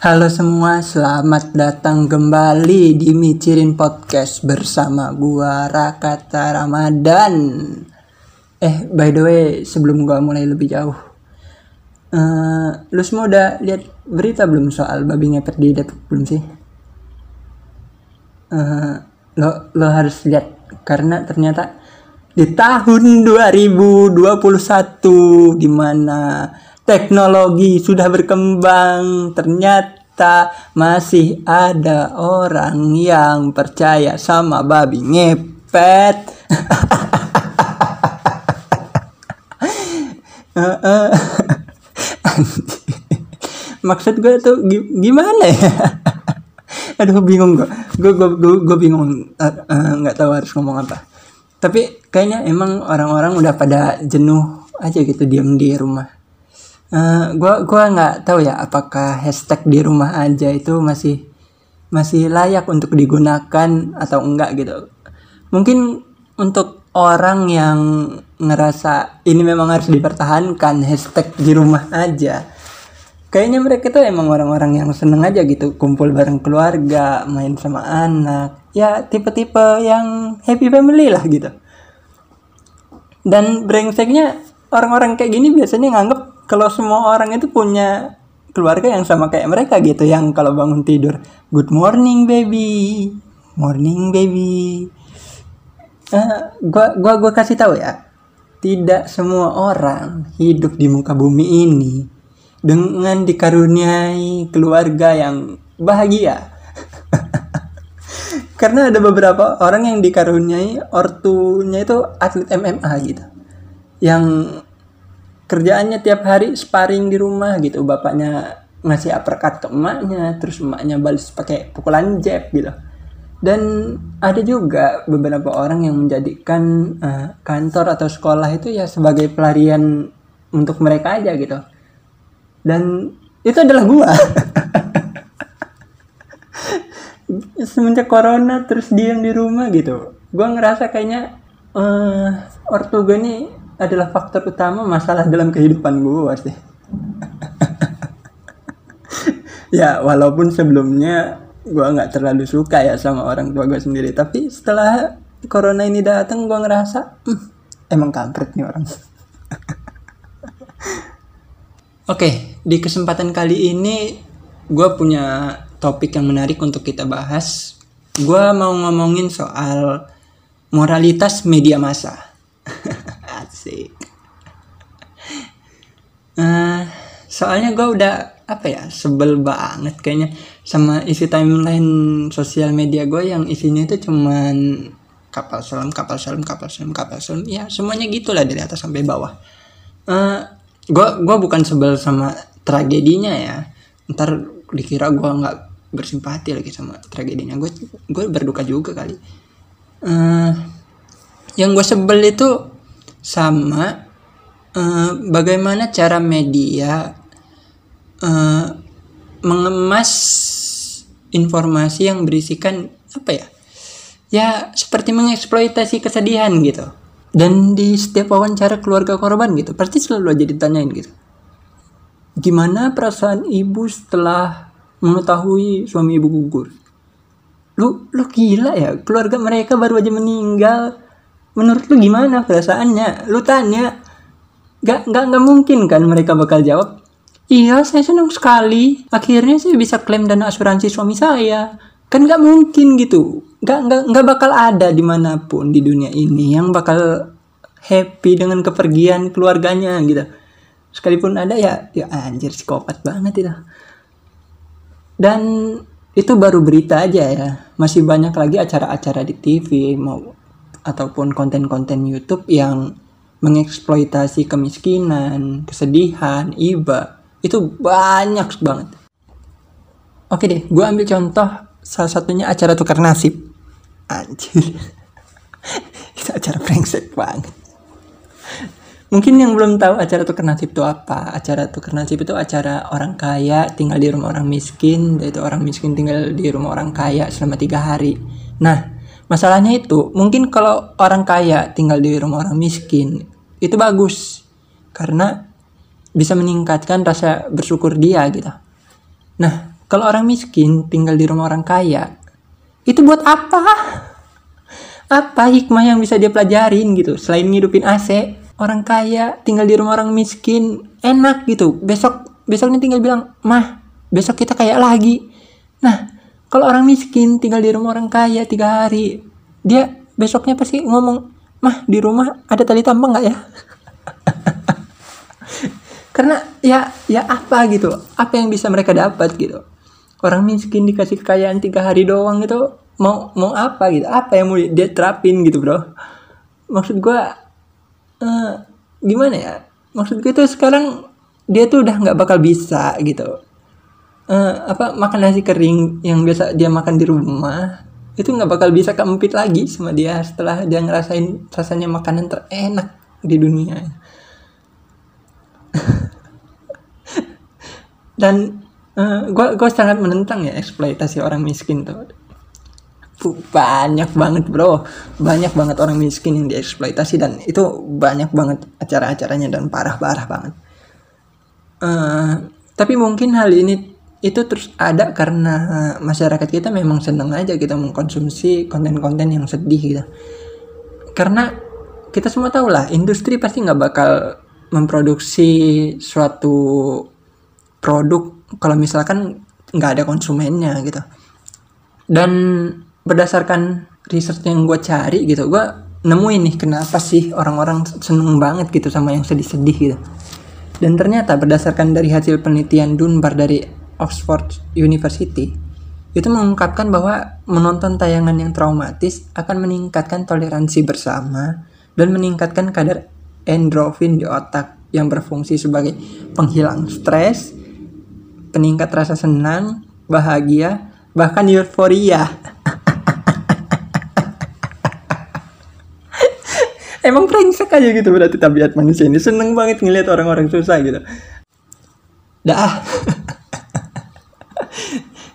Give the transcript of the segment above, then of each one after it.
Halo semua, selamat datang kembali di Micirin Podcast bersama gua Rakata Ramadan. Eh, by the way, sebelum gua mulai lebih jauh, uh, lu semua udah lihat berita belum soal babi ngepet di Depok belum sih? Uh, lo lo harus lihat karena ternyata di tahun 2021 di mana teknologi sudah berkembang, ternyata masih ada orang yang percaya sama babi ngepet. Maksud gue tuh gimana ya? Aduh bingung gue, gue gue gue, bingung eh, eh, nggak uh, uh, tahu harus ngomong apa. Tapi kayaknya emang orang-orang udah pada jenuh aja gitu diam di rumah Uh, gua gua nggak tahu ya apakah hashtag di rumah aja itu masih masih layak untuk digunakan atau enggak gitu. Mungkin untuk orang yang ngerasa ini memang harus dipertahankan hashtag di rumah aja. Kayaknya mereka tuh emang orang-orang yang seneng aja gitu kumpul bareng keluarga, main sama anak. Ya tipe-tipe yang happy family lah gitu. Dan brengseknya orang-orang kayak gini biasanya nganggep kalau semua orang itu punya keluarga yang sama kayak mereka gitu yang kalau bangun tidur good morning baby. Morning baby. Uh, gua gua gua kasih tahu ya tidak semua orang hidup di muka bumi ini dengan dikaruniai keluarga yang bahagia. Karena ada beberapa orang yang dikaruniai ortunya itu atlet MMA gitu yang kerjaannya tiap hari sparring di rumah gitu. Bapaknya ngasih uppercut ke emaknya terus emaknya balas pakai pukulan jab gitu. Dan ada juga beberapa orang yang menjadikan uh, kantor atau sekolah itu ya sebagai pelarian untuk mereka aja gitu. Dan itu adalah gua. Semenjak corona terus diam di rumah gitu. Gua ngerasa kayaknya uh, ortu gue nih adalah faktor utama masalah dalam kehidupan gue sih. ya walaupun sebelumnya gue nggak terlalu suka ya sama orang tua gue sendiri tapi setelah corona ini datang gue ngerasa hm, emang kampret nih orang. Oke di kesempatan kali ini gue punya topik yang menarik untuk kita bahas. Gue mau ngomongin soal moralitas media massa Asik. Uh, soalnya gue udah apa ya sebel banget kayaknya sama isi timeline sosial media gue yang isinya itu cuman kapal selam kapal selam kapal selam kapal selam. Ya semuanya gitulah dari atas sampai bawah. Uh, gue bukan sebel sama tragedinya ya. Ntar dikira gue nggak bersimpati lagi sama tragedinya. Gue gue berduka juga kali. Uh, yang gue sebel itu sama uh, bagaimana cara media uh, mengemas informasi yang berisikan apa ya ya seperti mengeksploitasi kesedihan gitu. Dan di setiap wawancara keluarga korban gitu pasti selalu aja ditanyain gitu. Gimana perasaan ibu setelah mengetahui suami ibu gugur? Lu lu gila ya keluarga mereka baru aja meninggal menurut lu gimana perasaannya? Lu tanya. Gak gak nggak mungkin kan mereka bakal jawab iya saya senang sekali. Akhirnya saya bisa klaim dana asuransi suami saya. Kan nggak mungkin gitu. Nggak nggak nggak bakal ada di mana pun di dunia ini yang bakal happy dengan kepergian keluarganya gitu. Sekalipun ada ya ya anjir psikopat banget itu. Dan itu baru berita aja ya. Masih banyak lagi acara-acara di TV mau ataupun konten-konten YouTube yang mengeksploitasi kemiskinan, kesedihan, iba itu banyak banget. Oke deh, gue ambil contoh salah satunya acara tukar nasib. Anjir, itu acara brengsek banget. Mungkin yang belum tahu acara tukar nasib itu apa? Acara tukar nasib itu acara orang kaya tinggal di rumah orang miskin, yaitu orang miskin tinggal di rumah orang kaya selama tiga hari. Nah, Masalahnya itu, mungkin kalau orang kaya tinggal di rumah orang miskin, itu bagus. Karena bisa meningkatkan rasa bersyukur dia gitu. Nah, kalau orang miskin tinggal di rumah orang kaya itu buat apa apa hikmah yang bisa dia pelajarin gitu selain ngidupin AC orang kaya tinggal di rumah orang miskin enak gitu besok besoknya tinggal bilang mah besok kita kaya lagi nah kalau orang miskin tinggal di rumah orang kaya tiga hari dia besoknya pasti ngomong mah di rumah ada tali tambang nggak ya? Karena ya ya apa gitu apa yang bisa mereka dapat gitu. Orang miskin dikasih kekayaan tiga hari doang gitu mau mau apa gitu? Apa yang mau dia terapin gitu bro? Maksud gue uh, gimana ya? Maksud gue tuh sekarang dia tuh udah nggak bakal bisa gitu uh, apa makan nasi kering yang biasa dia makan di rumah itu nggak bakal bisa keempit lagi sama dia setelah dia ngerasain rasanya makanan terenak di dunia. Dan gue uh, gue sangat menentang ya eksploitasi orang miskin tuh. Banyak banget bro. Banyak banget orang miskin yang dieksploitasi dan itu banyak banget acara-acaranya dan parah-parah banget. Uh, tapi mungkin hal ini itu terus ada karena masyarakat kita memang seneng aja kita mengkonsumsi konten-konten yang sedih gitu. Karena kita semua tahu lah industri pasti nggak bakal memproduksi suatu produk kalau misalkan nggak ada konsumennya gitu. Dan berdasarkan research yang gue cari gitu gue nemuin nih kenapa sih orang-orang seneng banget gitu sama yang sedih-sedih gitu. Dan ternyata berdasarkan dari hasil penelitian Dunbar dari Oxford University itu mengungkapkan bahwa menonton tayangan yang traumatis akan meningkatkan toleransi bersama dan meningkatkan kadar endorfin di otak yang berfungsi sebagai penghilang stres, peningkat rasa senang, bahagia, bahkan euforia. Emang brengsek aja gitu berarti tabiat manusia ini seneng banget ngeliat orang-orang susah gitu. Dah.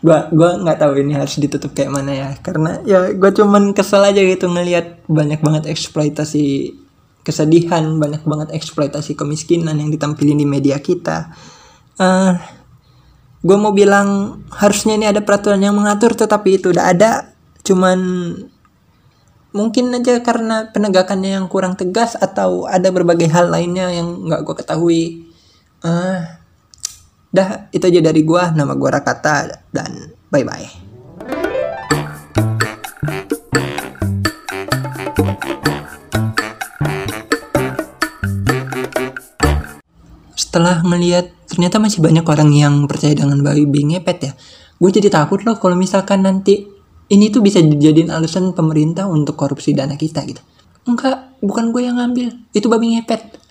gua gua nggak tahu ini harus ditutup kayak mana ya. Karena ya gua cuman kesel aja gitu ngelihat banyak banget eksploitasi kesedihan banyak banget eksploitasi kemiskinan yang ditampilin di media kita. Uh, gue mau bilang harusnya ini ada peraturan yang mengatur tetapi itu udah ada. Cuman mungkin aja karena penegakannya yang kurang tegas atau ada berbagai hal lainnya yang nggak gue ketahui. Uh, dah itu aja dari gue nama gue Rakata dan bye bye setelah melihat ternyata masih banyak orang yang percaya dengan babi ngepet ya. Gue jadi takut loh kalau misalkan nanti ini tuh bisa dijadiin alasan pemerintah untuk korupsi dana kita gitu. Enggak bukan gue yang ngambil. Itu babi ngepet